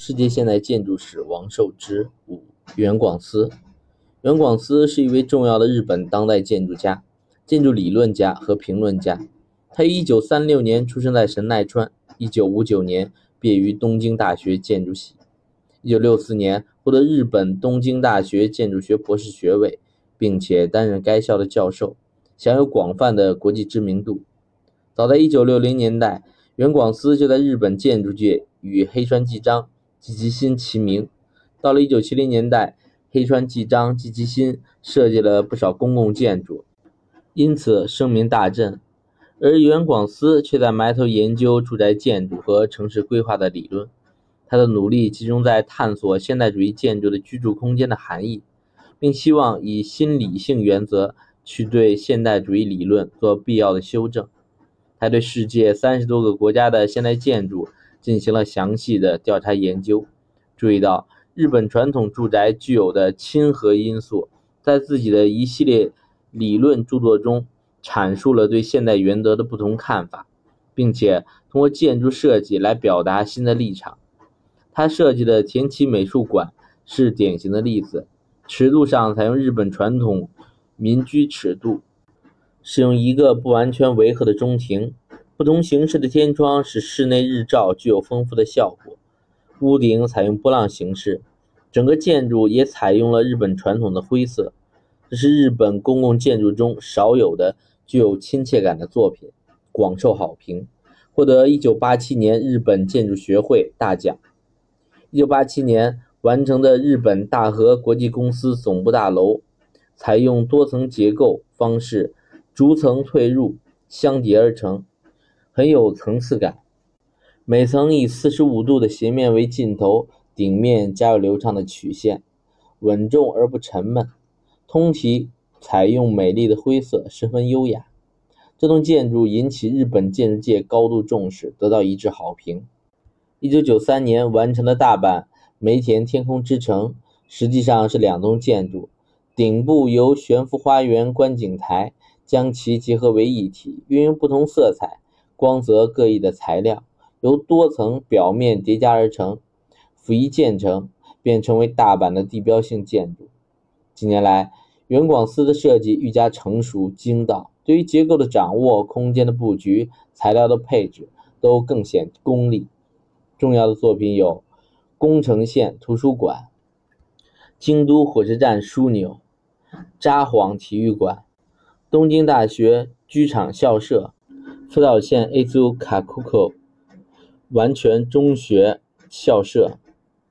世界现代建筑史王受之五原广司。原广司是一位重要的日本当代建筑家、建筑理论家和评论家。他于1936年出生在神奈川，1959年毕业于东京大学建筑系，1964年获得日本东京大学建筑学博士学位，并且担任该校的教授，享有广泛的国际知名度。早在1960年代，原广司就在日本建筑界与黑川纪章。季吉新齐名。到了1970年代，黑川纪章、季吉新设计了不少公共建筑，因此声名大振。而原广司却在埋头研究住宅建筑和城市规划的理论。他的努力集中在探索现代主义建筑的居住空间的含义，并希望以新理性原则去对现代主义理论做必要的修正。他对世界三十多个国家的现代建筑。进行了详细的调查研究，注意到日本传统住宅具有的亲和因素，在自己的一系列理论著作中阐述了对现代原则的不同看法，并且通过建筑设计来表达新的立场。他设计的田崎美术馆是典型的例子，尺度上采用日本传统民居尺度，使用一个不完全围合的中庭。不同形式的天窗使室内日照具有丰富的效果。屋顶采用波浪形式，整个建筑也采用了日本传统的灰色。这是日本公共建筑中少有的具有亲切感的作品，广受好评，获得1987年日本建筑学会大奖。1987年完成的日本大和国际公司总部大楼，采用多层结构方式，逐层退入，相叠而成。很有层次感，每层以四十五度的斜面为尽头，顶面加有流畅的曲线，稳重而不沉闷。通体采用美丽的灰色，十分优雅。这栋建筑引起日本建筑界高度重视，得到一致好评。一九九三年完成的大阪梅田天空之城，实际上是两栋建筑，顶部由悬浮花园观景台将其结合为一体，运用不同色彩。光泽各异的材料由多层表面叠加而成，辅一建成，便成为大阪的地标性建筑。近年来，原广司的设计愈加成熟精到，对于结构的掌握、空间的布局、材料的配置都更显功力。重要的作品有宫城县图书馆、京都火车站枢纽、札幌体育馆、东京大学居场校舍。福岛县 A 组卡库口完全中学校舍。